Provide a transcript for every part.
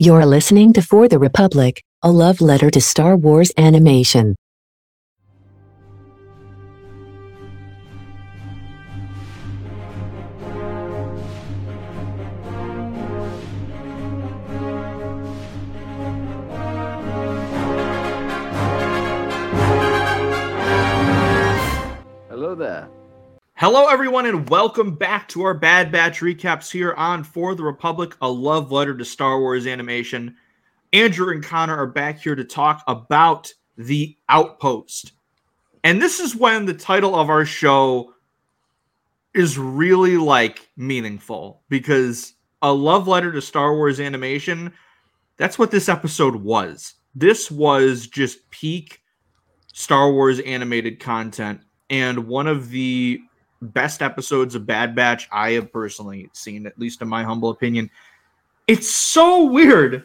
You're listening to For the Republic, a love letter to Star Wars animation. Hello, everyone, and welcome back to our Bad Batch recaps here on For the Republic, a love letter to Star Wars animation. Andrew and Conor are back here to talk about The Outpost. And this is when the title of our show is really like meaningful because a love letter to Star Wars animation, that's what this episode was. This was just peak Star Wars animated content and one of the best episodes of Bad Batch I have personally seen, at least in my humble opinion. It's so weird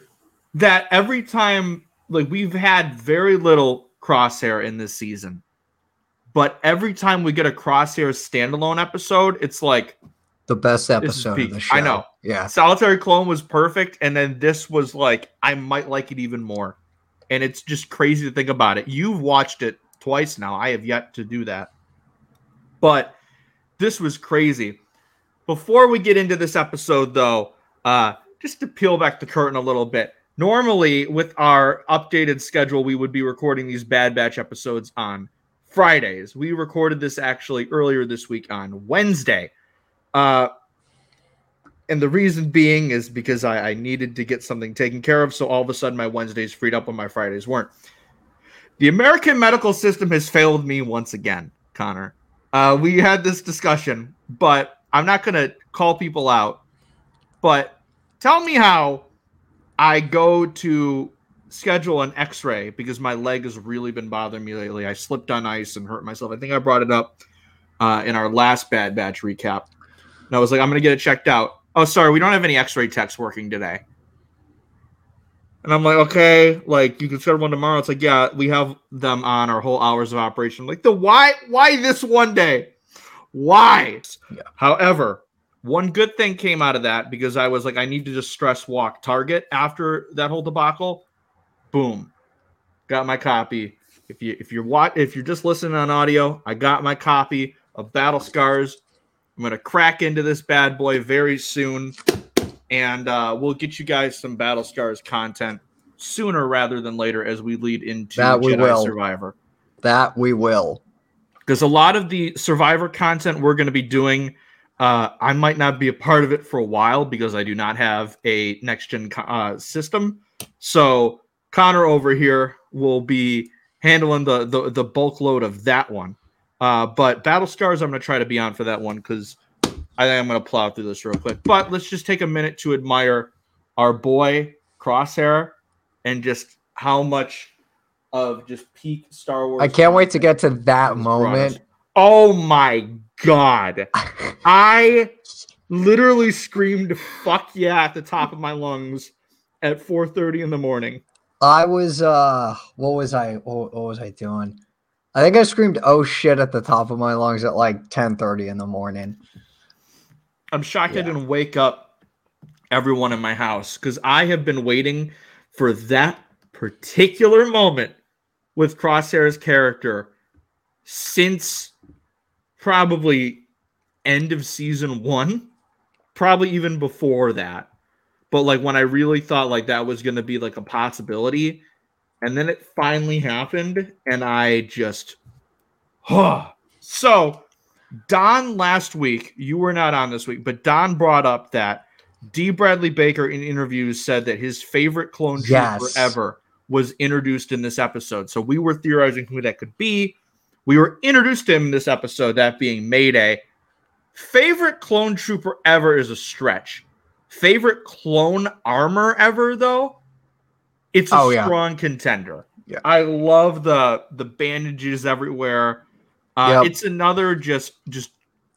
that every time, like, we've had very little crosshair in this season, but every time we get a crosshair standalone episode, it's like the best episode of the show. I know. Yeah. Solitary Clone was perfect, and then this was like, I might like it even more. And it's just crazy to think about it. You've watched it twice now. I have yet to do that. But this was crazy. Before we get into this episode, though, uh, just to peel back the curtain a little bit. Normally, with our updated schedule, we would be recording these Bad Batch episodes on Fridays. We recorded this actually earlier this week on Wednesday. Uh, and the reason being is because I, I needed to get something taken care of. So all of a sudden, my Wednesdays freed up when my Fridays weren't. The American medical system has failed me once again, Conor. Uh, we had this discussion, but I'm not going to call people out. But tell me how I go to schedule an x ray because my leg has really been bothering me lately. I slipped on ice and hurt myself. I think I brought it up uh, in our last Bad Batch recap. And I was like, I'm going to get it checked out. Oh, sorry, we don't have any x ray techs working today. And I'm like, okay, like you can schedule one tomorrow. It's like, yeah, we have them on our whole hours of operation. Like the why, why this one day? Why? Yeah. However, one good thing came out of that because I was like, I need to just stress walk Target after that whole debacle. Boom, got my copy. If you if you're what if you're just listening on audio, I got my copy of Battle Scars. I'm gonna crack into this bad boy very soon, and uh, we'll get you guys some Battle Scars content sooner rather than later as we lead into That we Jedi will. Survivor That we will. because a lot of the survivor content we're going to be doing uh, i might not be a part of it for a while because i do not have a next gen uh, system so conor over here will be handling the the, the bulk load of that one uh, but battle scars i'm going to try to be on for that one because i think i'm going to plow through this real quick but let's just take a minute to admire our boy crosshair and just how much of just peak star wars I can't wait to get to that He's brought us. moment. Oh my god. I literally screamed fuck yeah at the top of my lungs at 4:30 in the morning. I was uh what was I what, what was I doing? I think I screamed oh shit at the top of my lungs at like 10:30 in the morning. I'm shocked I didn't wake up everyone in my house cuz I have been waiting for that particular moment with Crosshair's character since probably end of season 1, probably even before that. But like when I really thought like that was going to be like a possibility and then it finally happened and I just so Don last week, you were not on this week, but Don brought up that D. Bradley Baker in interviews said that his favorite clone trooper ever was introduced in this episode. So we were theorizing who that could be. We were introduced to him in this episode, that being Mayday. Favorite clone trooper ever is a stretch. Favorite clone armor ever, though, it's a Oh, yeah. strong contender. Yeah. I love the the bandages everywhere. Uh, Yep. It's another just just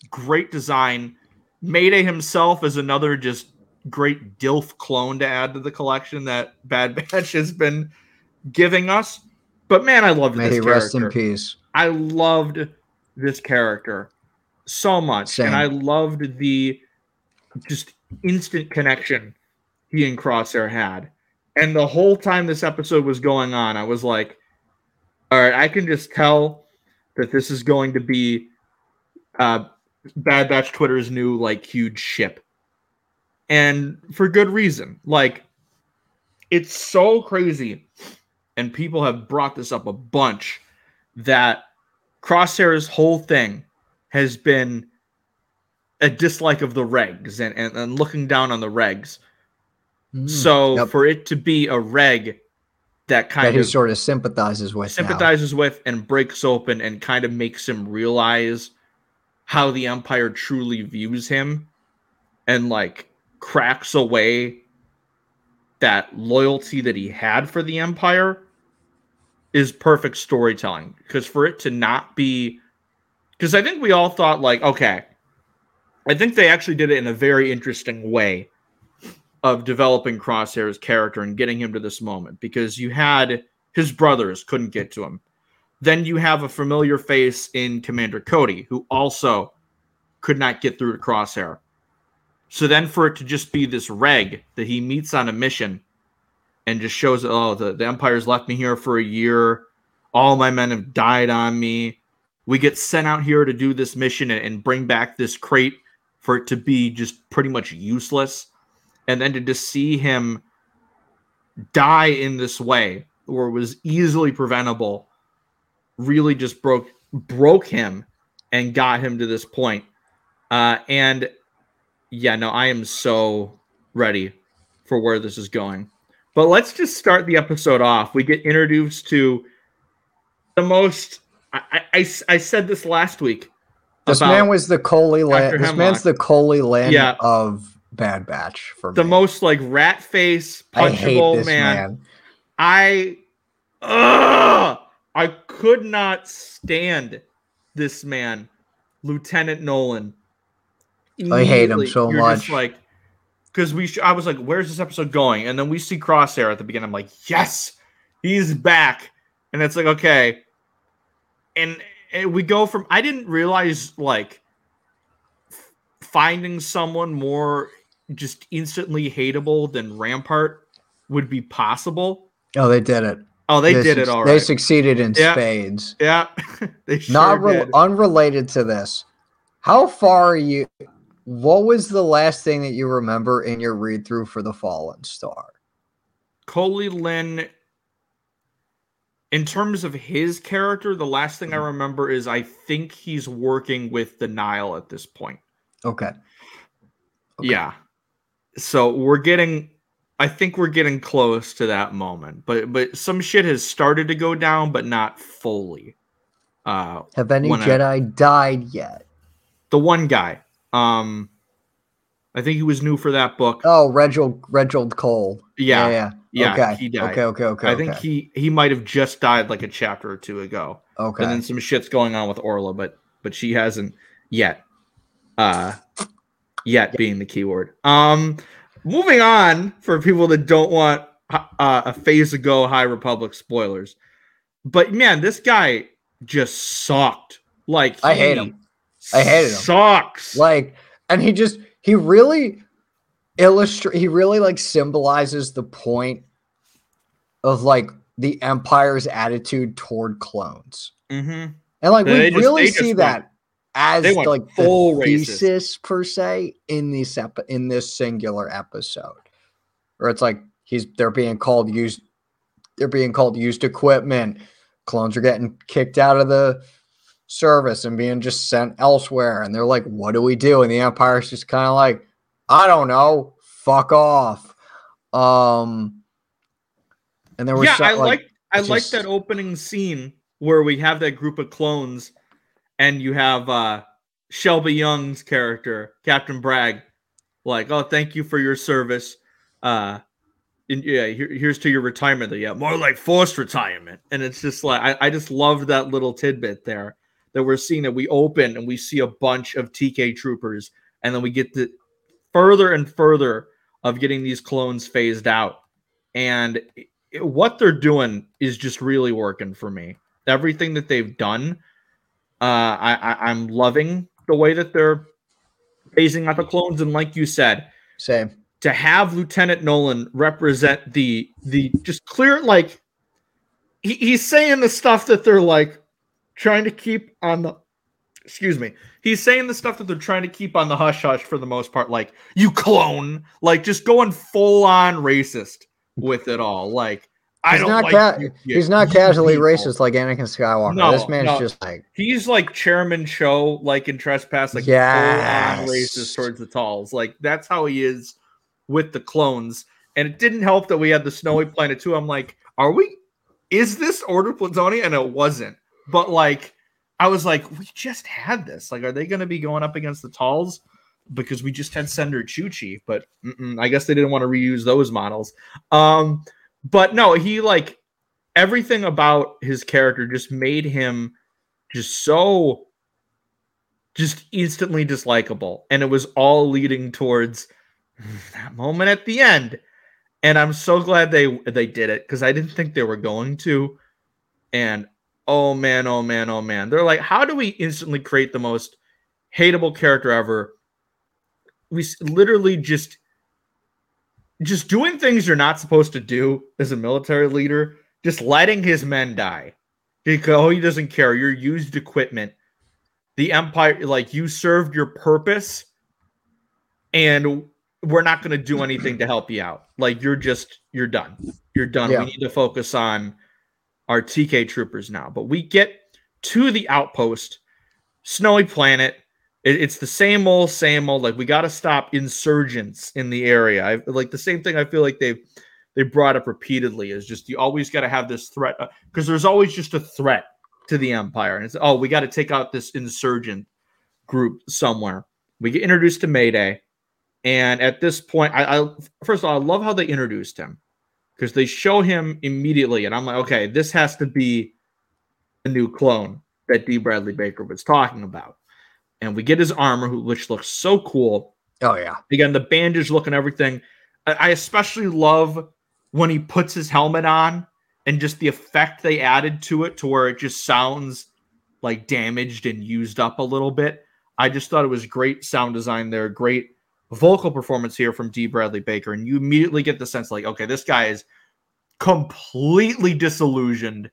great design. Mayday himself is another just great Dilf clone to add to the collection that Bad Batch has been giving us. But man, I loved May this character. rest in peace. I loved this character so much, Same. and I loved the just instant connection he and Crosshair had. And the whole time this episode was going on, I was like, all right, I can just tell that this is going to be uh, Bad Batch Twitter's new like huge ship. And for good reason. Like it's so crazy and people have brought this up a bunch that Crosshair's whole thing has been a dislike of the regs and, and, and looking down on the regs. Mm, So yep. for it to be a reg that kind that he of sort of sympathizes with. now. sympathizes with and breaks open and kind of makes him realize how the empire truly views him and like cracks away that loyalty that he had for the empire is perfect storytelling because for it to not be because i think we all thought like okay i think they actually did it in a very interesting way of developing crosshair's character and getting him to this moment because you had his brothers couldn't get to him. Then you have a familiar face in commander cody who also could not get through to crosshair. So then for it to just be this reg that he meets on a mission and just shows oh the, the empire's left me here for a year. All my men have died on me. We get sent out here to do this mission and, and bring back this crate for it to be just pretty much useless and then to just see him die in this way where it was easily preventable really just broke broke him and got him to this point uh and yeah no i am so ready for where this is going but let's just start the episode off we get introduced to the most i i, I said this last week This man was the Coley. Lynn. This man's the Coley land Yeah. of Bad Batch for the me. most like rat face I hate punchable this man. man. I ugh, I could not stand this man, Lieutenant Nolan. I hate him so much. like, because we, sh- I was like, "Where's this episode going?" And then we see Crosshair at the beginning. I'm like, "Yes, he's back!" And it's like, okay, and, and we go from. I didn't realize like finding someone more just instantly hateable than Rampart would be possible. Oh, they did it. Oh, they, did it suc- all They right. succeed in Yeah. spades. yeah, they sure Not re- unrelated to this. How far are you? What was the last thing that you remember in your read through for the Fallen Star? Coley Lynn, in terms of his character, the last thing I mm-hmm. remember is I think he's working with the Nihil at this point. Okay. Okay. Yeah. So we're getting I think we're getting close to that moment. But but some shit has started to go down, but not fully. Uh Have any When I- Jedi died yet? the one guy. Um I think he was new for that book. Oh, Regald Regald Coll. yeah, yeah. yeah, okay. he died. Okay. Okay. Okay. I think okay. he he might have just died like a chapter or two ago. Okay. and then some shit's going on with Orla, but but she hasn't yet. Uh yet being the keyword. Um moving on for people that don't want uh, a phase ago High Republic spoilers. But man, this guy just sucked. Like I hate him. I hated him. Sucks. like and he just he really illustrate he really like symbolizes the point of like the empire's attitude toward clones Mhm. and like we really see that as like full the racist. thesis per se in this ep- in this singular episode. Where it's like he's they're being called used they're being called used equipment. Clones are getting kicked out of the service and being just sent elsewhere. And they're like what do we do? And the empire's just kind of like i don't know. Fuck off. Um and there was yeah, some, I like I it's like that opening scene where we have that group of clones, and you have uh Shelby Young's character, Captain Bragg, like, oh, thank you for your service. Uh, and yeah, here, here's to your retirement. Yeah, more like forced retirement. And it's just like I, I just love that little tidbit there that we're seeing that we open and we see a bunch of TK troopers, and then we get the further and further of getting these clones phased out. And it- what they're doing is just really working for me. Everything that they've done, uh, I, I I'm loving the way that they're phasing out the clones. And like you said, same to have Lieutenant Nolan represent the the just clear like he, he's saying the stuff that they're like trying to keep on the excuse me he's saying the stuff that they're trying to keep on the hush hush for the most part like you clone like just going full on racist with it all like I He's don't not like ca- you- he's not casually people. racist like Anakin Skywalker. No, this man's no. just like He's like Chairman Cho, like in Trespass, like Yes. full on racist towards the Talz. Like that's how he is with the clones. And it didn't help that we had the Snowy Planet too. I'm like, are we? Is this Orto Plutonia? And it wasn't. But like, I was like, we just had this. Like, are they going to be going up against the Talz? Because we just had Sender Chuchi, but I guess they didn't want to reuse those models. Um, but no, he like everything about his character just made him just so just instantly dislikable and it was all leading towards that moment at the end. And i'm so glad they they did it because i didn't think they were going to. And oh man oh man oh man. They're like how do we instantly create the most hateable character ever? We literally just just doing things you're not supposed to do as a military leader just letting his men die because oh, he doesn't care. You're used equipment. The empire, like you served your purpose, and we're not going to do anything to help you out. Like you're just you're done. You're done. Yeah. We need to focus on our TK troopers now. But we get to the outpost, snowy planet. It- it's the same old, same old. Like we got to stop insurgents in the area. I like the same thing. I feel like they've they brought up repeatedly is just you always got to have this threat uh, because there's always just a threat to the empire and it's oh we got to take out this insurgent group somewhere we get introduced to mayday and at this point i, I first of all i love how they introduced him because they show him immediately and i'm like okay this has to be the new clone that d bradley baker was talking about and we get his armor who- which looks so cool. Oh yeah. again the bandage look and everything. I, I especially love when he puts his helmet on and just the effect they added to it to where it just sounds like damaged and used up a little bit. I just thought it was great sound design there. Great vocal performance here from d bradley baker. And you immediately get the sense like okay this guy is completely disillusioned.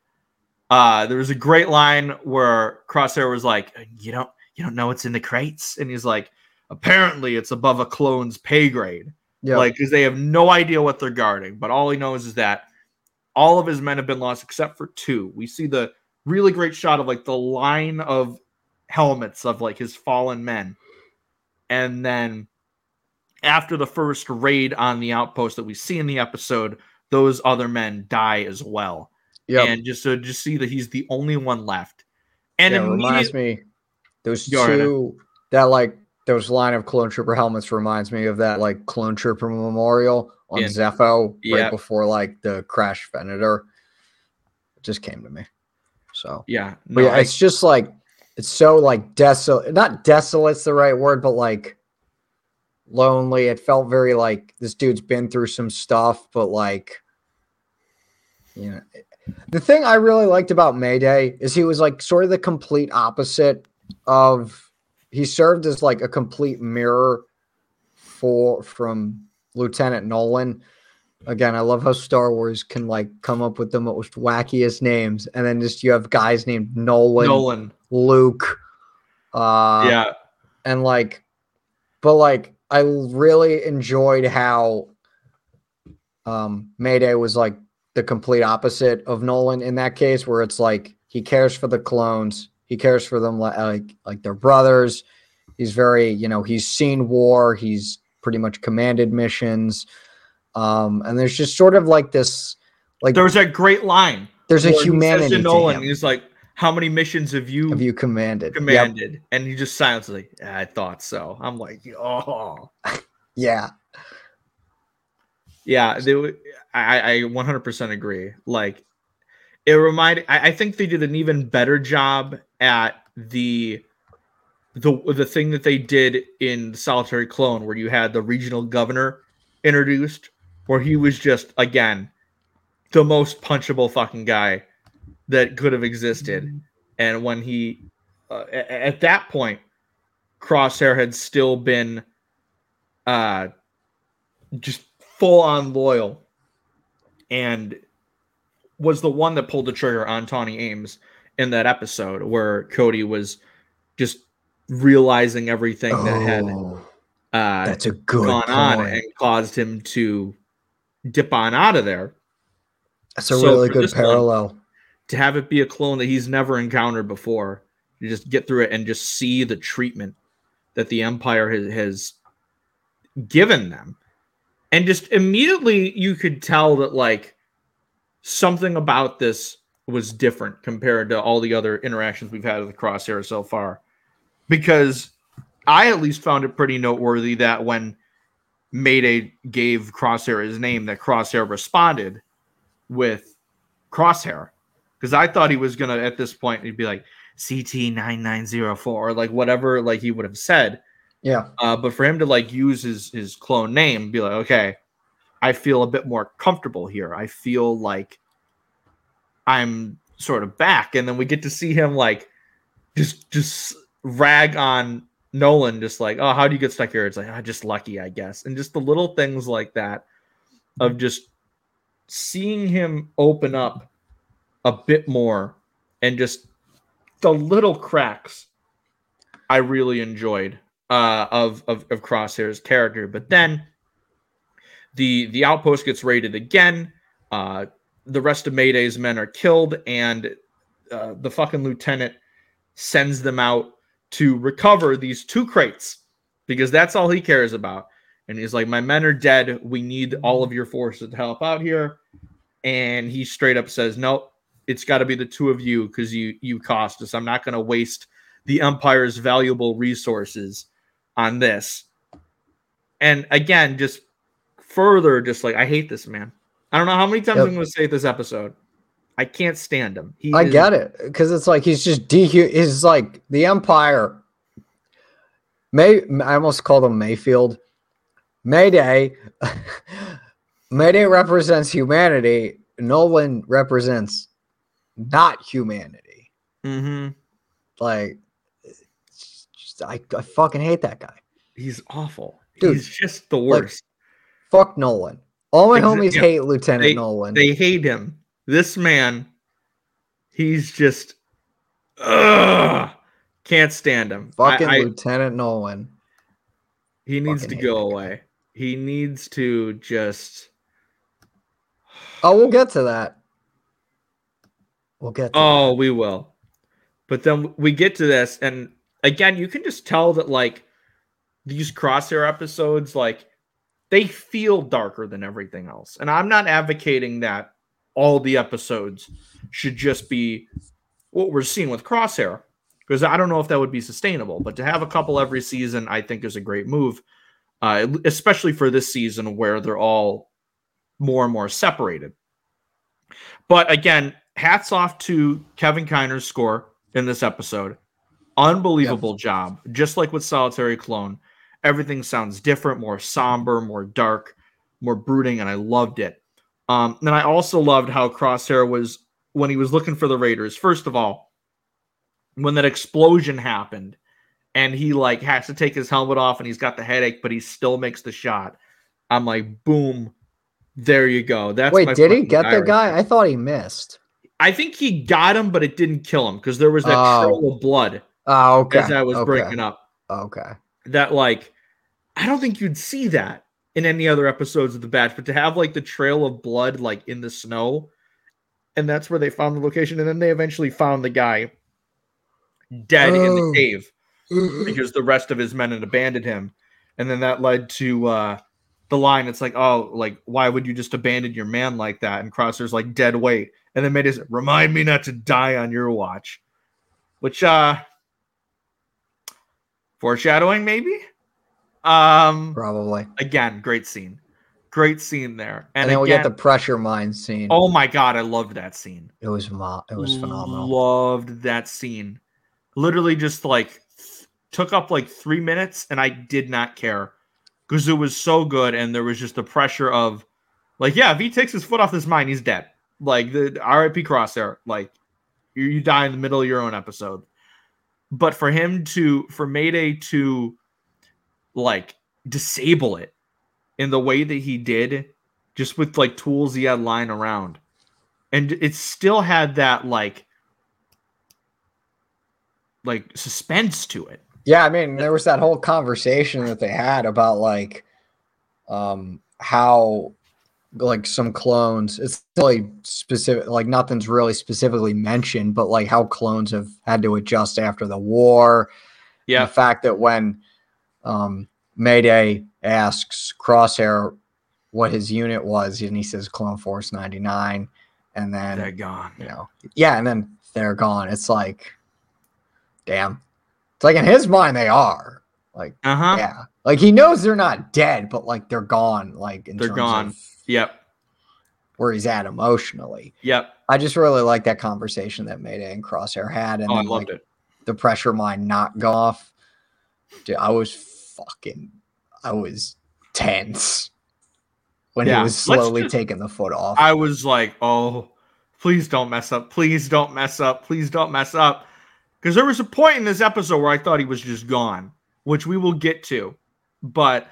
Uh there was a great line where crosshair was like you don't you don't know what's in the crates? And he's like apparently it's above a clone's pay grade. Yeah. like because they have no idea what they're guarding but all he knows is that all of his men have been lost except for two. We see the really great shot of like the line of helmets of like his fallen men. And then after the first raid on the outpost that we see in the episode those other men die as well. Yeah. and just to just see that he's the only one left. And yeah, it reminds me those right two that like those line of clone trooper helmets reminds me of that like clone trooper memorial on Yeah. Zeffo right Yeah. before like the crash Venator. It just came to me. So yeah but no, yeah, I- it's just like it's so like desolate not desolate's the right word, but like lonely. It felt very like this dude's been through some stuff, but like you know the thing I really liked about Mayday is he was like sort of the complete opposite of he served as like a complete mirror for from Lieutenant Nolan. Again, I love how Star Wars can like come up with the most wackiest names, and then just you have guys named Nolan, nolan Luke, uh, yeah and like, but like I really enjoyed how um Mayday was like the complete opposite of Nolan in that case, where it's like he cares for the clones, he cares for them like like, like their brothers. He's very, you know, he's seen war, he's pretty much commanded missions. Um, and there's just sort of like this like There's that great line. there's a he humanity to to Nolan. He's like, "How many missions have you, Have you commanded? Yep. commanded?" And he just silently, like, "Yeah, "I thought so." I'm like, "Oh, Yeah. yeah." They, I, I 100% agree. Like, it reminded. I, I think they did an even better job at the the the thing that they did in Solitary Clone, where you had the regional governor introduced, where he was just again the most punchable fucking guy that could have existed. And when he, uh, at that point, Crosshair had still been, uh, just full on loyal and was the one that pulled the trigger on Tawni Ames in that episode where Cody was just realizing everything that had Oh, uh, that's a good gone on and caused him to dip on out of there. That's a so really good this one- parallel. To have it be a clone that he's never encountered before, you just get through it and just see the treatment that the Empire has, has given them. And just immediately you could tell that like something about this was different compared to all the other interactions we've had with the crosshair so far. Because I at least found it pretty noteworthy that when Mayday gave Crosshair his name, that Crosshair responded with Crosshair. Because I thought he was gonna at this point he'd be like CT9904 or like whatever like he would have said. Yeah. Uh, but for him to like use his his clone name, be like, okay, I feel a bit more comfortable here. I feel like I'm sort of back, and then we get to see him like just just rag on Nolan, just like, oh, how do you get stuck here? It's like, ah, just lucky, I guess, and just the little things like that of just seeing him open up a bit more and just the little cracks I really enjoyed uh, of, of of Crosshair's character. But then the the outpost gets raided again. Uh, the rest of Mayday's men are killed, and uh, the fucking lieutenant sends them out to recover these two crates because that's all he cares about. And he's like, "My men are dead. We need all of your forces to help out here." And he straight up says, "Nope, it's got to be the two of you because you you cost us. I'm not going to waste the Empire's valuable resources on this." And again, just further, just like I hate this man. I don't know how many times Yep. I'm going to say this episode. I can't stand him. He I is- get it because it's like he's just dehu. He's like the Empire. May I almost called him Mayfield. Mayday. Mayday represents humanity. Nolan represents not humanity. Mhm. Like, just, I, I fucking hate that guy. He's awful. Dude, He's just the worst. Fuck Nolan. All my homies yeah. hate Lieutenant They- Nolan. they hate him. This man, he's just ugh, can't stand him. Fucking I- Lieutenant Nolan. he needs fucking to go away. He needs to just. Oh, we'll get to that. We'll get. To Oh, that. we will. But then we get to this, and again, you can just tell that like these crosshair episodes, like they feel darker than everything else. And I'm not advocating that all the episodes should just be what we're seeing with crosshair, because I don't know if that would be sustainable. But to have a couple every season, I think is a great move, uh, especially for this season where they're all more and more separated. But again, hats off to Kevin Kiner's score in this episode. Unbelievable job. Just like with Solitary Clone, everything sounds different, more somber, more dark, more brooding, and I loved it. Um, and I also loved how Crosshair was when he was looking for the Raiders. First of all, when that explosion happened, and he like has to take his helmet off, and he's got the headache, but he still makes the shot. I'm like, boom, there you go. That's my Wait, did he get the guy? I thought he missed. I think he got him, but it didn't kill him because there was that Oh. trail of blood Oh, okay. as I was okay. breaking up. Okay. That like, I don't think you'd see that in any other episodes of the batch, but to have like the trail of blood like in the snow, and that's where they found the location, and then they eventually found the guy dead in Oh. the cave because the rest of his men had abandoned him, and then that led to uh the line. It's like, oh, like why would you just abandon your man like that? And Crosshair's like dead weight, and then made his remind me not to die on your watch, which uh foreshadowing maybe. Um, Probably. again, great scene, great scene there, And, and, then we get the pressure mine scene. oh my god, I loved that scene. It was mo- it was phenomenal. Loved that scene. Literally just like th- took up like three minutes and I did not care because it was so good. And there was just the pressure of like, yeah, if he takes his foot off this mine, he's dead. Like the RIP crosshair, like you, you die in the middle of your own episode. But for him to, for Mayday to like disable it in the way that he did, just with like tools he had lying around. And it still had that like like suspense to it. Yeah, I mean, there was that whole conversation that they had about like um how like some clones it's really specific like nothing's really specifically mentioned but like how clones have had to adjust after the war Yeah. the fact that when um mayday asks crosshair what his unit was and he says clone force 99 and then They're gone. you know yeah and then they're gone it's like damn it's like in his mind they are like Uh-huh. yeah like he knows they're not dead but like they're gone like in They're gone. Yep. where he's at emotionally Yep. i just really like that conversation that mayday and crosshair had and Oh, I loved like, it. the pressure mine not go off dude i was fucking i was tense when Yeah, he was slowly just- taking the foot off I was like, oh, please don't mess up. Please don't mess up. Please don't mess up. Because there was a point in this episode where I thought he was just gone, which we will get to. But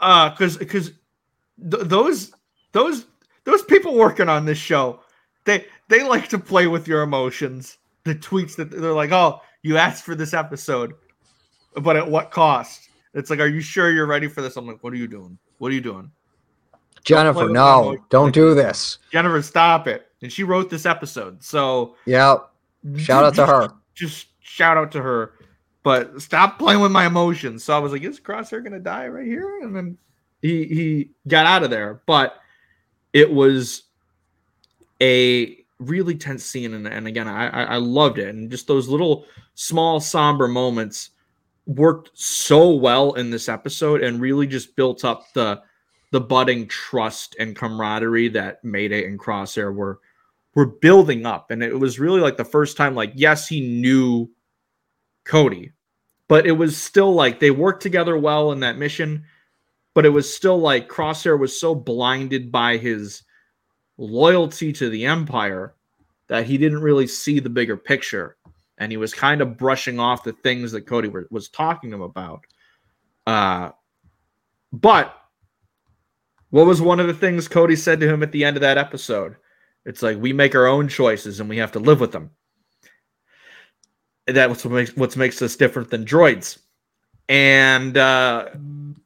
uh because because th- those those those people working on this show, they they like to play with your emotions. The tweets that they're like, oh, you asked for this episode, but at what cost? It's like, are you sure you're ready for this? I'm like, what are you doing? What are you doing? jennifer my no don't do this Jennifer, stop it. And she wrote this episode. So yeah, shout out to her Just shout out to her. But stop playing with my emotions. So I was like, is Crosshair gonna die right here? And then he he got out of there. But it was a really tense scene. And, and again, I I loved it. And just those little small somber moments worked so well in this episode and really just built up the the budding trust and camaraderie that Mayday and Crosshair were were building up. And it was really like the first time, like, yes, he knew Cody, but it was still like they worked together well in that mission. But it was still like Crosshair was so blinded by his loyalty to the Empire that he didn't really see the bigger picture. And he was kind of brushing off the things that Cody were, was talking about. Uh, but what was one of the things Cody said to him at the end of that episode? It's like we make our own choices and we have to live with them. And That's what makes what makes us different than droids. And uh,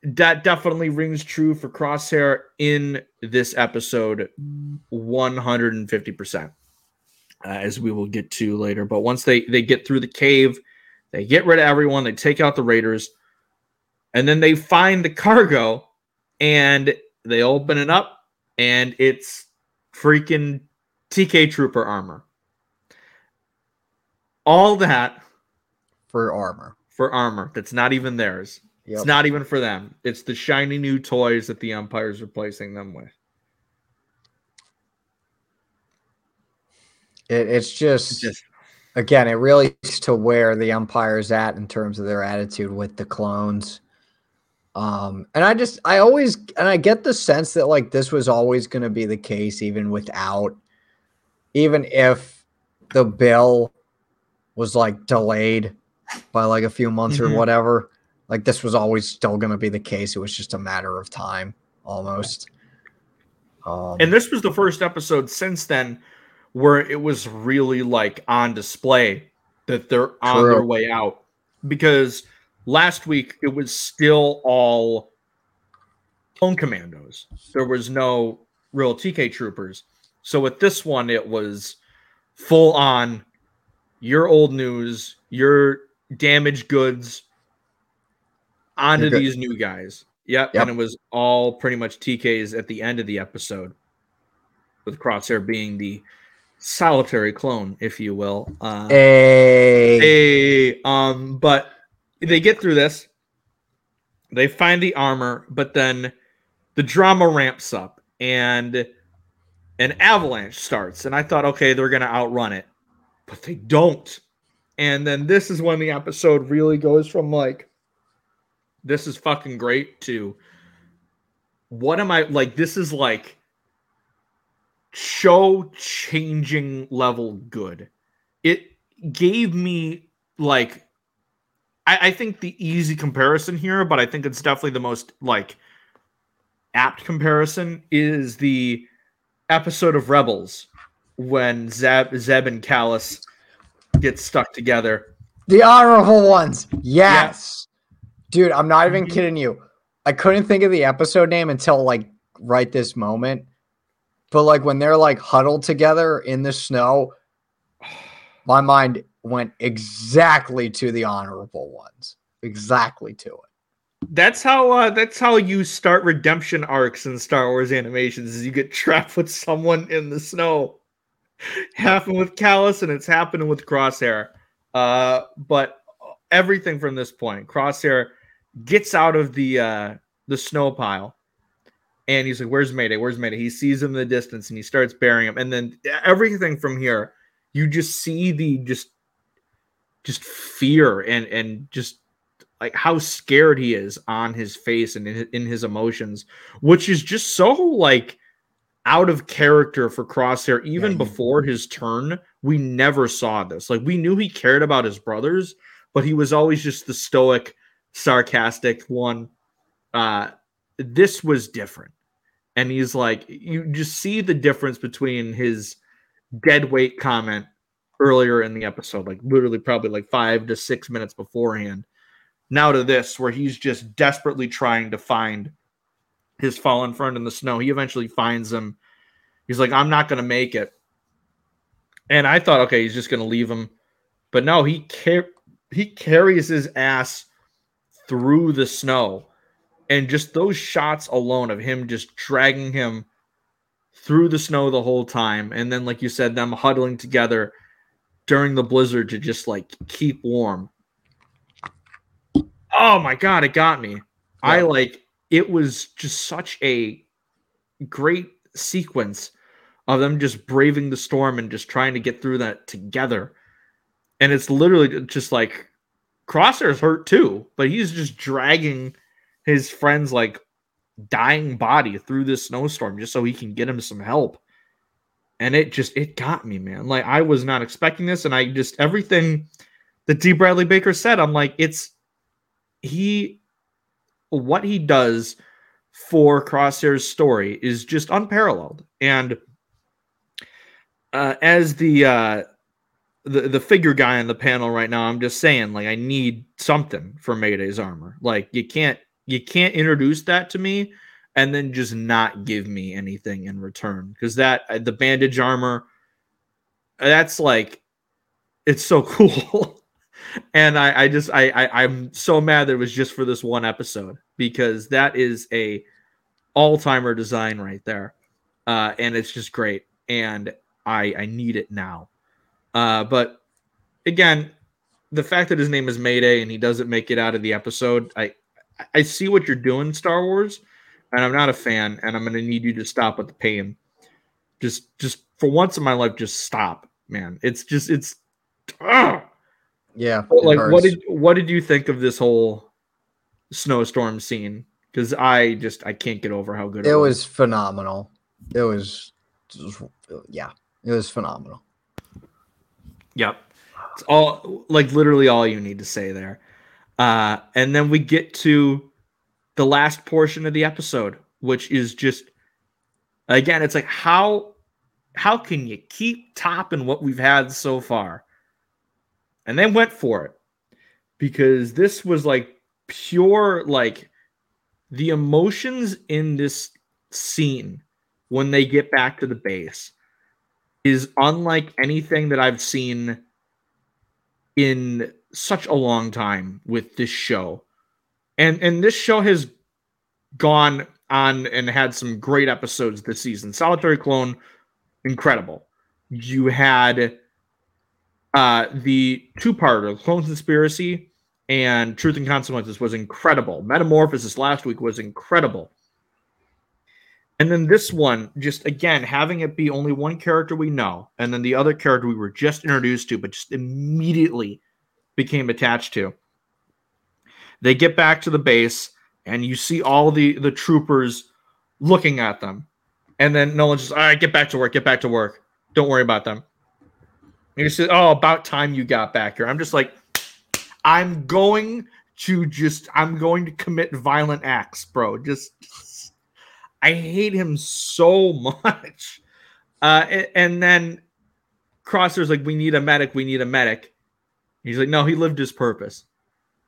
that definitely rings true for Crosshair in this episode 150%. Uh, as we will get to later. But once they they get through the cave, they get rid of everyone, they take out the raiders, and then they find the cargo and they open it up and it's freaking TK Trooper armor. All that for armor. for armor that's not even theirs. Yep. It's not even for them. It's the shiny new toys that the Empire's replacing them with. It, it's just, It's just again, it really is to where the Empire's at in terms of their attitude with the clones. Um, and I just, I always, and I get the sense that like this was always going to be the case, even without, even if the bill was like delayed by like a few months Mhm. or whatever. Like this was always still going to be the case. It was just a matter of time, almost. Um, and this was the first episode since then where it was really like on display that they're on True. their way out because last week it was still all clone commandos there was no real tk troopers so with this one it was full on your old news your damaged goods onto good. these new guys yep, Yep. and it was all pretty much tks at the end of the episode with crosshair being the solitary clone if you will. Uh, a, a um but they get through this. They find the armor but then the drama ramps up and an avalanche starts. And i thought okay they're gonna outrun it but they don't. And then this is when the episode really goes from like this is fucking great to what am i like this is like show changing level good it gave me like I, I think the easy comparison here, but I think it's definitely the most like apt comparison is the episode of Rebels when Zeb, Zeb and Kallus get stuck together. The honorable ones. Yes. Dude, I'm not even Mhm. kidding you. I couldn't think of the episode name until like right this moment. But like when they're like huddled together in the snow, my mind went exactly to the honorable ones. Exactly to it. That's how uh, that's how you start redemption arcs in Star Wars animations. Is you get trapped with someone in the snow. Happened with Kallus, and it's happening with Crosshair. Uh, but everything from this point, Crosshair gets out of the uh, the snow pile, and he's like, "Where's Mayday? Where's Mayday?" He sees him in the distance, and he starts burying him. And then everything from here, you just see the just just fear and and just like how scared he is on his face and in his, in his emotions, which is just so like out of character for Crosshair. Even he- before his turn, we never saw this. Like we knew he cared about his brothers, but he was always just the stoic, sarcastic one. Uh, this was different, and he's like, you just see the difference between his dead weight comment earlier in the episode, like literally probably like five to six minutes beforehand now to this where he's just desperately trying to find his fallen friend in the snow. He eventually finds him. He's like i'm not going to make it. And i thought okay he's just going to leave him. But no he car- he carries his ass through the snow and just those shots alone of him just dragging him through the snow the whole time and then like you said them huddling together during the blizzard to just like keep warm. Oh my god it got me. I like it was just such a great sequence of them just braving the storm and just trying to get through that together. And it's literally just like crosshair's hurt too but he's just dragging his friend's like dying body through this snowstorm just so he can get him some help. And it just it got me man. Like i was not expecting this and i just everything that d. Bradley baker said i'm like it's he what he does for crosshair's story is just unparalleled. And uh, as the uh the, the figure guy on the panel right now i'm just saying like i need something for mayday's armor. Like you can't you can't introduce that to me and then just not give me anything in return because that uh, the bandage armor that's like it's so cool. And I, I just I, I i'm so mad that it was just for this one episode because that is a all-timer design right there uh and it's just great. And i i need it now. Uh but again the fact that his name is mayday and he doesn't make it out of the episode i i see what you're doing star wars and i'm not a fan and i'm gonna need you to stop with the pain just just for once in my life just stop man it's just it's ah! Yeah. But, like what did what did you think of this whole snowstorm scene because i just i can't get over how good it was It was phenomenal. It was, just- yeah, it was phenomenal. yep it's all like literally all you need to say there uh and then we get to the last portion of the episode which is just again it's like how how can you keep topping what we've had so far? And they went for it because this was like pure like the emotions in this scene when they get back to the base is unlike anything that I've seen in such a long time with this show. And and this show has gone on and had some great episodes this season. Solitary Clone incredible. You had uh the two-parter, Clone Conspiracy and Truth and Consequences was incredible. Metamorphosis last week was incredible. And then this one, just again, having it be only one character we know, and then the other character we were just introduced to, but just immediately became attached to. They get back to the base, and you see all the the troopers looking at them, and then Nolan's just, all right, get back to work, get back to work. Don't worry about them. And you say, oh, about time you got back here. I'm just like, I'm going to just, I'm going to commit violent acts, bro. Just, I hate him so much. Uh, a- and then Crosshair's like, "We need a medic. We need a medic." He's like, "No, he lived his purpose.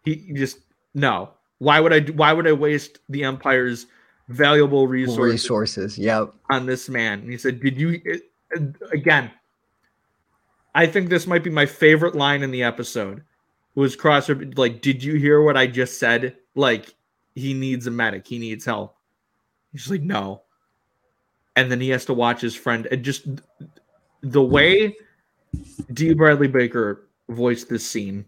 He, just no. Why would I? Why would I waste the Empire's valuable resources Resources. Yep. on this man?" And he said, "Did you?" it- again, I think this might be my favorite line in the episode. Was Crosshair like, "Did you hear what I just said? Like, he needs a medic. He needs help." He's like, "No." And then he has to watch his friend and just the way D. Bradley Baker voiced this scene,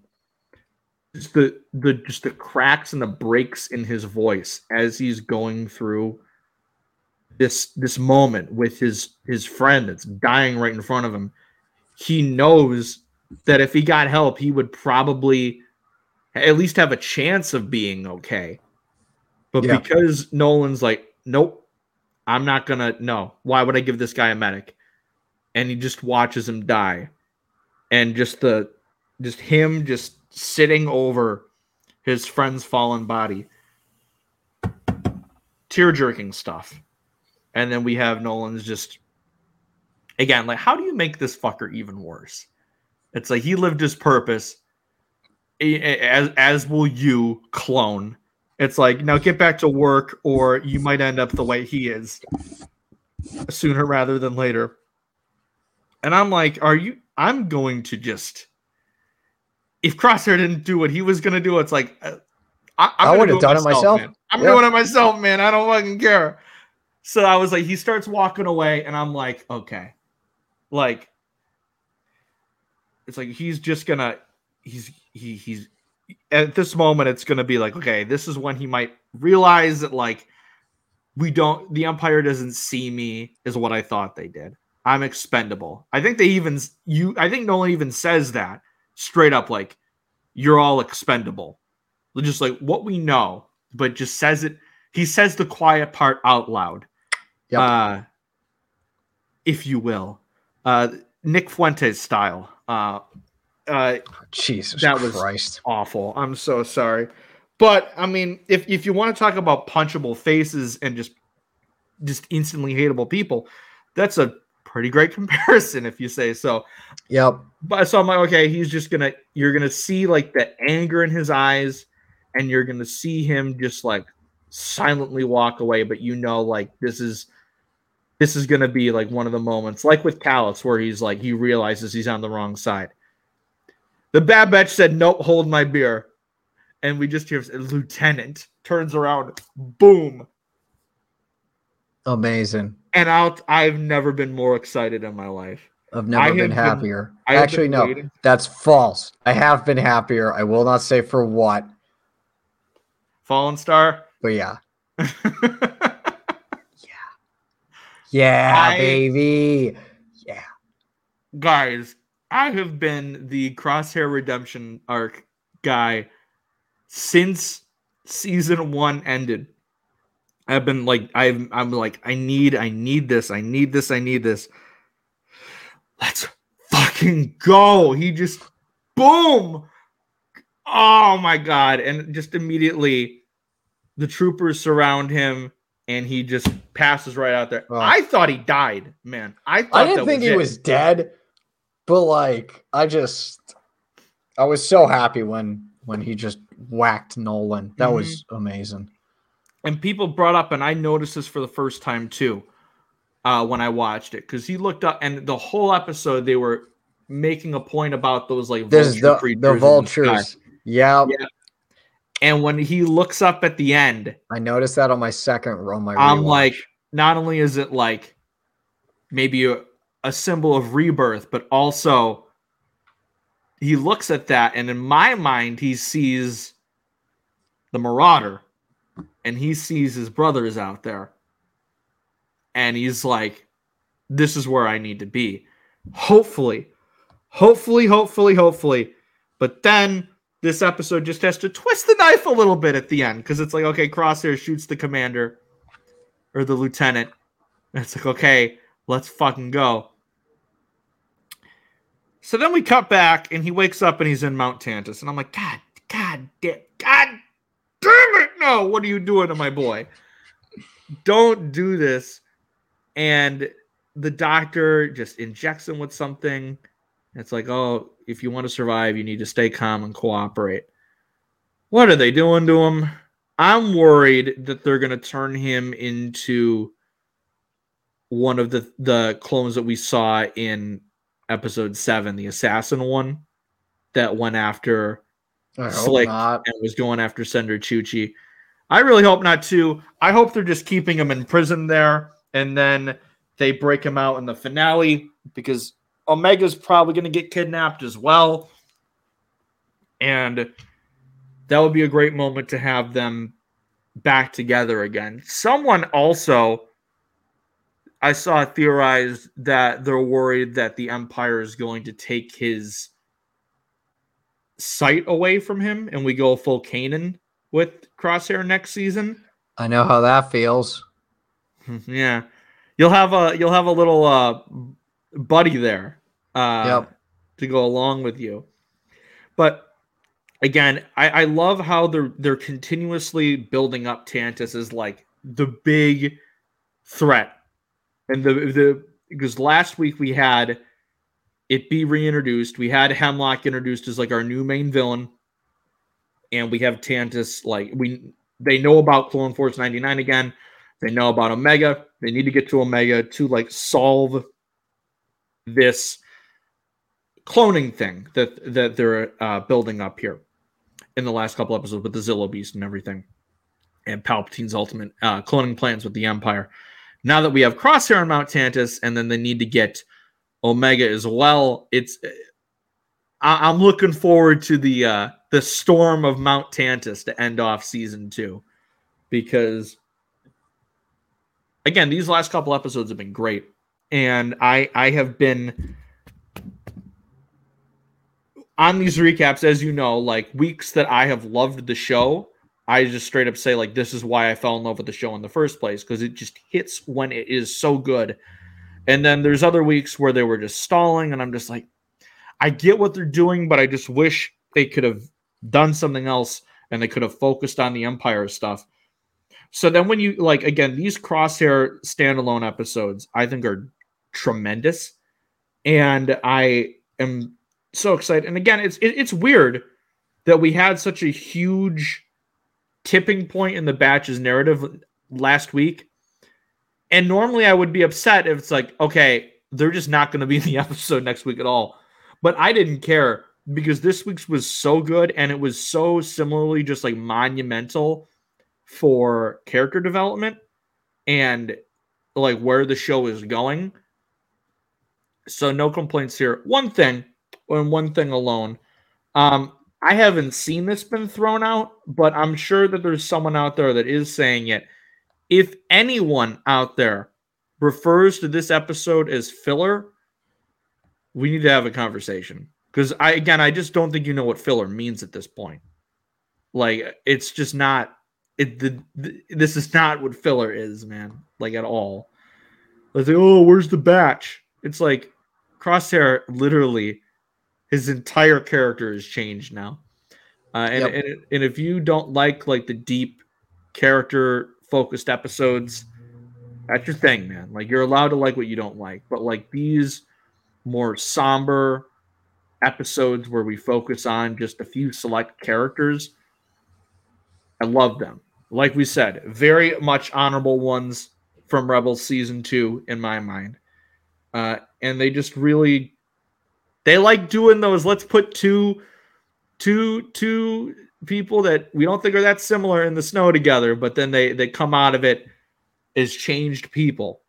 just the the just the cracks and the breaks in his voice as he's going through this this moment with his his friend that's dying right in front of him. He knows that if he got help, he would probably at least have a chance of being okay. But Yeah. because Nolan's like, nope, I'm not gonna. No, why would I give this guy a medic? And he just watches him die, and just the, just him just sitting over his friend's fallen body, tear jerking stuff, and then we have Nolan's just, again, like, how do you make this fucker even worse? It's like he lived his purpose, as as will you, clone. It's like now get back to work, or you might end up the way he is sooner rather than later. And I'm like, are you? I'm going to just. If Crosshair didn't do what he was going to do, it's like uh, I, I'm I would've do done it myself. man. I'm Yeah. doing it myself, man. I don't fucking care. So I was like, he starts walking away, and I'm like, okay, like, it's like he's just gonna, he's he he's at this moment, it's gonna be like, okay, this is when he might realize that like we don't, the Empire doesn't see me is what I thought they did. I'm expendable. I think they even you. I think Nolan even says that straight up, like you're all expendable. Just like what we know, but just says it. He says the quiet part out loud, Yep. uh, if you will, uh, Nick Fuentes style. Uh, uh, Jesus that was- Christ. awful. I'm so sorry. But I mean, if if you want to talk about punchable faces and just just instantly hateable people, that's a pretty great comparison if you say so. Yep. But so I'm like, okay, he's just gonna you're gonna see like the anger in his eyes, and you're gonna see him just like silently walk away, but you know, like this is this is gonna be like one of the moments, like with Kallus, where he's like he realizes he's on the wrong side. The bad batch said, Nope, hold my beer. And we just hear Lieutenant turns around, boom. Amazing. And out I've never been more excited in my life. I've never been been- happier. I Actually, been no, waiting- that's false. I have been happier. I will not say for what, Fallen Star. but yeah. Yeah, I- baby. Yeah. guys, I have been the Crosshair Redemption arc guy since season one ended. I've been like, I've, I'm like, I need, I need this, I need this, I need this. Let's fucking go. He just, boom. Oh my god! And just immediately, the troopers surround him, and he just passes right out there. Oh. I thought he died, man. I thought I didn't think he it. was dead, but like I just I was so happy when when he just whacked Nolan. That was Mm-hmm. amazing. And people brought up, and I noticed this for the first time too, uh, when I watched it, because he looked up, and the whole episode they were making a point about those like vulture the the vultures. Yeah, Yeah. and when he looks up at the end, I noticed that on my second on my. I'm rewatch. like, not only is it like maybe a, a symbol of rebirth, but also he looks at that, and in my mind, he sees the Marauder, and he sees his brothers out there, and he's like, "This is where I need to be." Hopefully, hopefully, hopefully, hopefully, but then. This episode just has to twist the knife a little bit at the end because it's like, okay, Crosshair shoots the commander or the lieutenant. And it's like, okay, let's fucking go. So then we cut back and he wakes up and he's in Mount Tantiss. And I'm like, God, God, da- God damn it. No, what are you doing to my boy? don't do this. And the doctor just injects him with something. It's like, oh, if you want to survive, you need to stay calm and cooperate. What are they doing to him? I'm worried that they're going to turn him into one of the the clones that we saw in episode 7, the assassin one that went after Slick not. and was going after Senator Chuchi. I really hope not too. I hope they're just keeping him in prison there and then they break him out in the finale because Omega's probably going to get kidnapped as well. And that would be a great moment to have them back together again. Someone also I saw theorized that they're worried that the Empire is going to take his sight away from him and we go full Kanan with Crosshair next season. I know how that feels. yeah. You'll have a you'll have a little uh buddy there uh yep. to go along with you. But again, I, I love how they're they're continuously building up Tantiss as like the big threat. And the the because last week we had it be reintroduced. We had Hemlock introduced as like our new main villain, and we have Tantiss like we they know about Clone Force 99 again. They know about Omega. They need to get to Omega to like solve this cloning thing that that they're uh, building up here in the last couple episodes with the Zillo Beast and everything, and Palpatine's ultimate uh, cloning plans with the Empire. Now that we have Crosshair on Mount Tantiss, and then they need to get Omega as well. It's I, am looking forward to the uh, the storm of Mount Tantiss to end off season two, because again, these last couple episodes have been great, and I I have been on these recaps, as you know, like weeks that I have loved the show. I just straight up say like this is why I fell in love with the show in the first place because it just hits when it is so good and then there's other weeks where they were just stalling, and I'm just like, I get what they're doing, but I just wish they could have done something else and they could have focused on the Empire stuff. So then when you like again, these crosshair standalone episodes, I think are tremendous. And I am so excited. And again, it's it, it's weird that we had such a huge tipping point in the batches narrative last week and normally I would be upset if it's like, okay, they're just not going to be in the episode next week at all. But I didn't care because this week's was so good and it was so similarly just like monumental for character development and like where the show is going. So no complaints here. One thing, and one thing alone. Um, I haven't seen this been thrown out, but I'm sure that there's someone out there that is saying it if anyone out there refers to this episode as filler, we need to have a conversation. Because I again, I just don't think you know what filler means at this point. Like it's just not. It the, the this is not what filler is, man. Like at all. Let's say, oh, where's the batch? It's like Crosshair literally, his entire character has changed now. Uh, and, yep. and and if you don't like like the deep character focused episodes, that's your thing, man. Like you're allowed to like what you don't like, but like these more somber episodes where we focus on just a few select characters, I love them. Like we said, very much honorable ones from Rebels season two in my mind. Uh, and they just really they like doing those. Let's put two two two people that we don't think are that similar in the snow together, but then they they come out of it as changed people.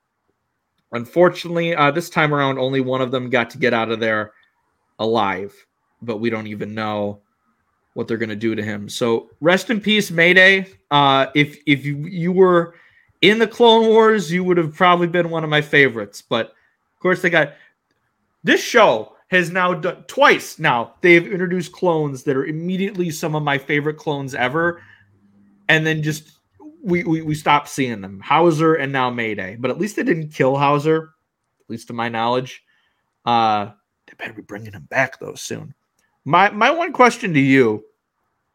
Unfortunately, uh, this time around, only one of them got to get out of there alive, but we don't even know what they're going to do to him. So rest in peace, Mayday. Uh, if if you, you were in the Clone Wars, you would have probably been one of my favorites. But of course, they got this show has now done twice now they've introduced clones that are immediately some of my favorite clones ever and then just we we, we stopped seeing them Howzer and now mayday but at least they didn't kill Howzer at least to my knowledge uh they better be bringing him back though soon my my one question to you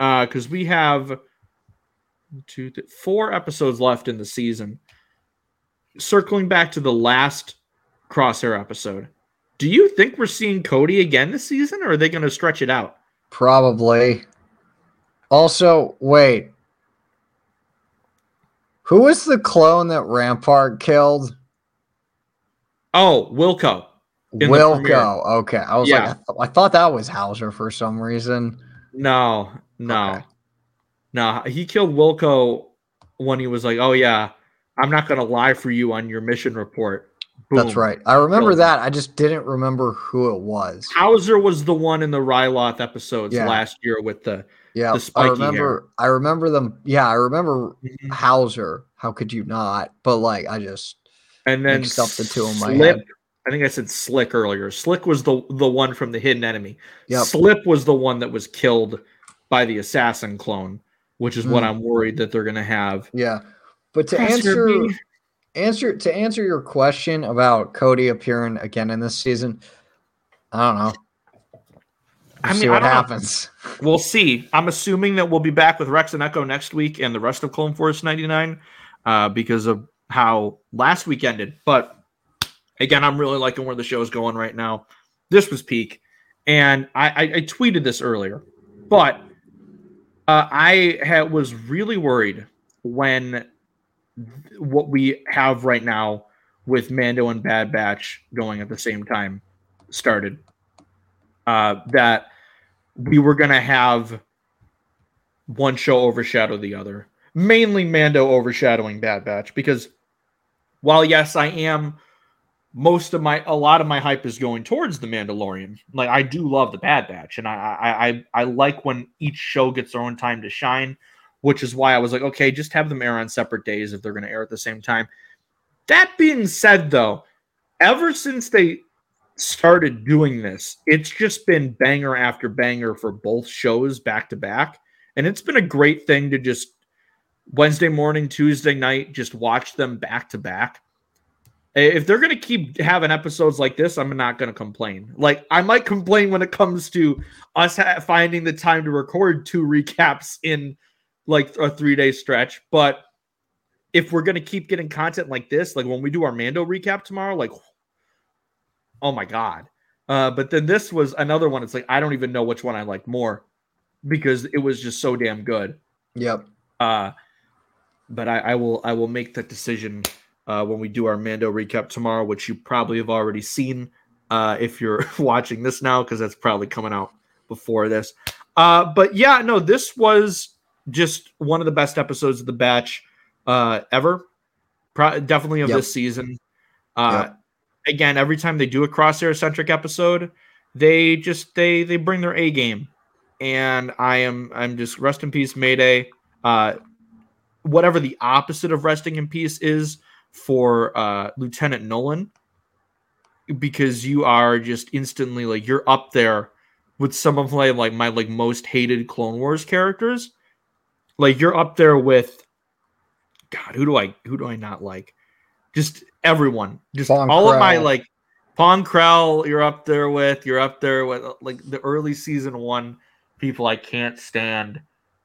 uh because we have two four episodes left in the season circling back to the last Crosshair episode, do you think we're seeing Cody again this season, or are they going to stretch it out? Probably. Also, wait. Who was the clone that Rampart killed? Oh, Wilco. in the premiere. Wilco. Okay. I was Yeah. like, I, th- I thought that was Howzer for some reason. No, no, Okay. no. He killed Wilco when he was like, "Oh yeah, I'm not going to lie for you on your mission report." That's right. I remember that. I just didn't remember who it was. Howzer was the one in the Ryloth episodes Yeah. last year with the. Yeah, the I spiky remember. I remember them. Yeah, I remember Mm-hmm. Howzer. How could you not? But like, I just And then Mixed up the two in my Slip- head. I think I said Slick earlier. Slick was the the one from the hidden enemy. Yep. Slip was the one that was killed by the assassin clone, which is what Mm. I'm worried that they're going to have. yeah. But to answer being- answer to answer your question about Cody appearing again in this season, I don't know. I We'll mean, see what don't know. happens. We'll see. I'm assuming that we'll be back with Rex and Echo next week and the rest of Clone Force 99 uh, because of how last week ended. But again, I'm really liking where the show is going right now. This was peak. And I, I, I tweeted this earlier, but uh, I had, was really worried when th- what we have right now with Mando and Bad Batch going at the same time started. Uh, that we were going to have one show overshadow the other. Mainly Mando overshadowing Bad Batch because while yes, I am most of my a lot of my hype is going towards the Mandalorian. Like I do love the Bad Batch, and I I I, I like when each show gets their own time to shine, which is why I was like, okay, just have them air on separate days if they're going to air at the same time. That being said, though, ever since they started doing this, it's just been banger after banger for both shows back to back. And it's been a great thing to just Wednesday morning, Tuesday night, just watch them back to back. If they're going to keep having episodes like this, I'm not going to complain. Like, I might complain when it comes to us ha- finding the time to record two recaps in like a three day stretch. But if we're going to keep getting content like this, like when we do our Mando recap tomorrow, like oh my god. Uh, but then this was another one. It's like I don't even know which one I liked more because it was just so damn good. Yep. Uh, but I, I will I will make that decision uh, when we do our Mando recap tomorrow, which you probably have already seen uh, if you're watching this now because that's probably coming out before this. Uh, but yeah, no, this was just one of the best episodes of the batch uh, ever. Pro- definitely of Yep. this season. Uh, Yep. Again, every time they do a crosshair centric episode, they just they they bring their A game, and I am I'm just rest in peace Mayday. Uh, whatever the opposite of resting in peace is for uh, Lieutenant Nolan, because you are just instantly like you're up there with some of my like my like most hated Clone Wars characters. Like you're up there with God, who do I who do I not like? Just everyone. Just Von all of my like Pon Krell, you're up there with, you're up there with like the early season one people I can't stand.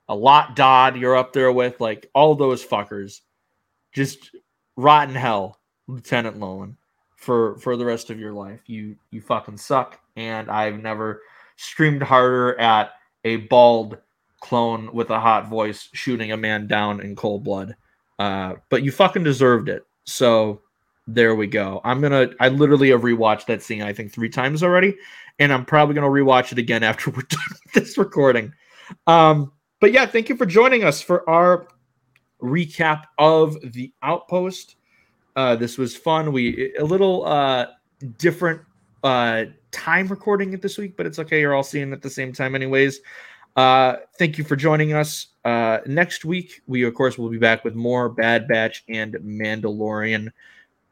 A Lott Dod, you're up there with like all those fuckers. Just rotten hell, Lieutenant Nolan, for for the rest of your life. You you fucking suck, and I've never streamed harder at a bald clone with a hot voice shooting a man down in cold blood. Uh, but you fucking deserved it. So there we go. I'm gonna. I literally have rewatched that scene. I think three times already, and I'm probably gonna rewatch it again after we're done with this recording. Um, but yeah, thank you for joining us for our recap of the Outpost. Uh, this was fun. We a little uh, different uh, time recording it this week, but it's okay. You're all seeing at the same time, anyways. Uh, thank you for joining us. Uh, next week, we of course will be back with more Bad Batch and Mandalorian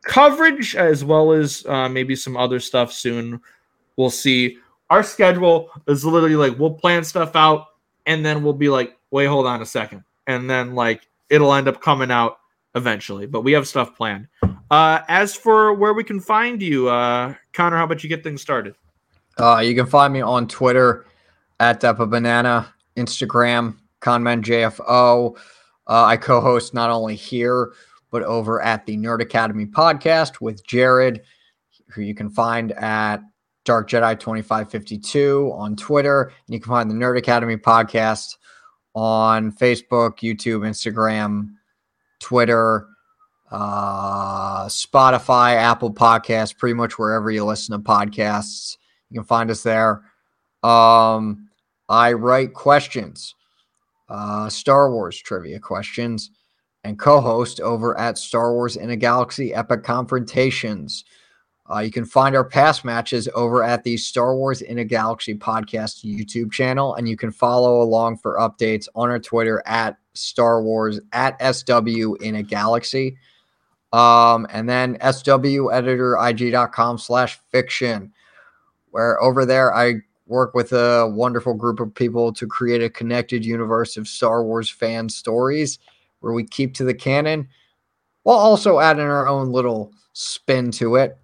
coverage, as well as uh, maybe some other stuff soon. We'll see. Our schedule is literally like we'll plan stuff out, and then we'll be like, wait, hold on a second, and then like it'll end up coming out eventually. But we have stuff planned. Uh, as for where we can find you, uh, Connor, how about you get things started? Uh, you can find me on Twitter at Depa Banana, Instagram, ConmanJFO. Uh, I co-host not only here but over at the Nerd Academy podcast with Jared, who you can find at Dark Jedi 2552 on Twitter. And you can find the Nerd Academy podcast on Facebook, YouTube, Instagram, Twitter, uh, Spotify, Apple Podcasts, pretty much wherever you listen to podcasts. You can find us there. Um, I write questions, uh, Star Wars trivia questions, and co host over at Star Wars in a Galaxy Epic Confrontations. Uh, you can find our past matches over at the Star Wars in a Galaxy podcast YouTube channel, and you can follow along for updates on our Twitter at Star Wars at SW in a Galaxy. Um, and then SW editor IG.com slash fiction, where over there I work with a wonderful group of people to create a connected universe of Star Wars fan stories where we keep to the canon while also adding our own little spin to it.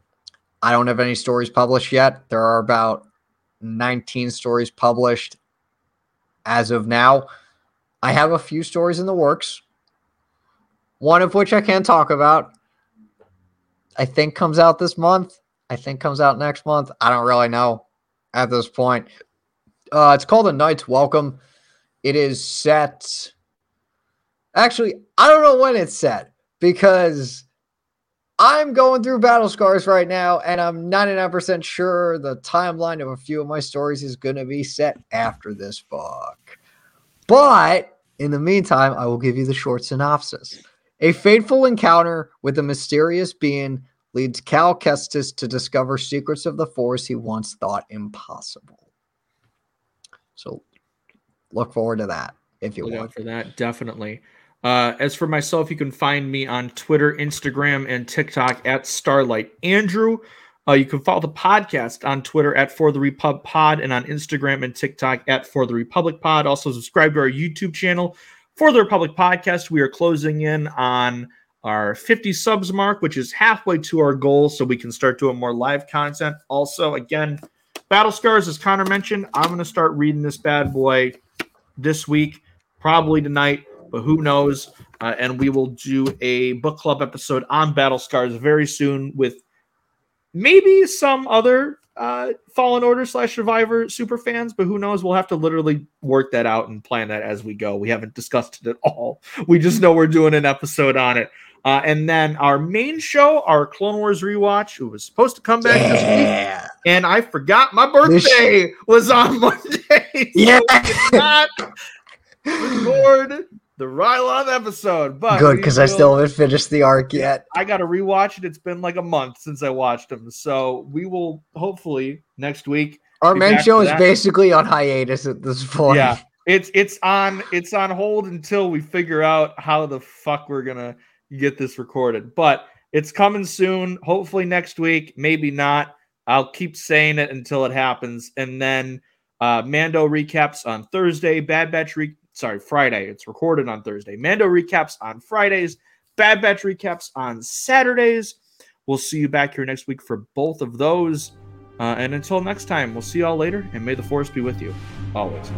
I don't have any stories published yet. There are about 19 stories published as of now. I have a few stories in the works, one of which I can't talk about. I think comes out this month. I think comes out next month. I don't really know at this point. Uh, it's called A Knight's Welcome. It is set. Actually, I don't know when it's set because I'm going through battle scars right now, and I'm 99% sure the timeline of a few of my stories is going to be set after this book. But in the meantime, I will give you the short synopsis. A fateful encounter with a mysterious being leads Cal Kestis to discover secrets of the Force he once thought impossible. So look forward to that if you Look want. for that, definitely. Uh, as for myself, you can find me on Twitter, Instagram, and TikTok at Starlight Andrew. Uh, you can follow the podcast on Twitter at For the Repub Pod and on Instagram and TikTok at For the Republic Pod. Also, subscribe to our YouTube channel, For the Republic Podcast. We are closing in on our 50 subs mark, which is halfway to our goal, so we can start doing more live content. Also, again, Battle Scars, as Connor mentioned, I'm going to start reading this bad boy this week, probably tonight but who knows? Uh, and we will do a book club episode on Battle Scars very soon with maybe some other uh, Fallen Order slash Survivor super fans, but who knows? We'll have to literally work that out and plan that as we go. We haven't discussed it at all. We just know we're doing an episode on it. Uh, and then our main show, our Clone Wars rewatch, who was supposed to come back this week, and I forgot my birthday was on Monday. Yeah. not record the Ryloth episode, but Good, because I still haven't finished the arc yet. I got to rewatch it. It's been like a month since I watched them, so we will hopefully next week. Our main show is basically on hiatus at this point. Yeah, it's it's on it's on hold until we figure out how the fuck we're gonna get this recorded. But it's coming soon. Hopefully next week. Maybe not. I'll keep saying it until it happens, and then uh, Mando recaps on Thursday. Bad Batch re- sorry Friday. It's recorded on Thursday. Mando recaps on Fridays. Bad Batch recaps on Saturdays. We'll see you back here next week for both of those. Uh, and until next time, we'll see y'all later, and may the force be with you always.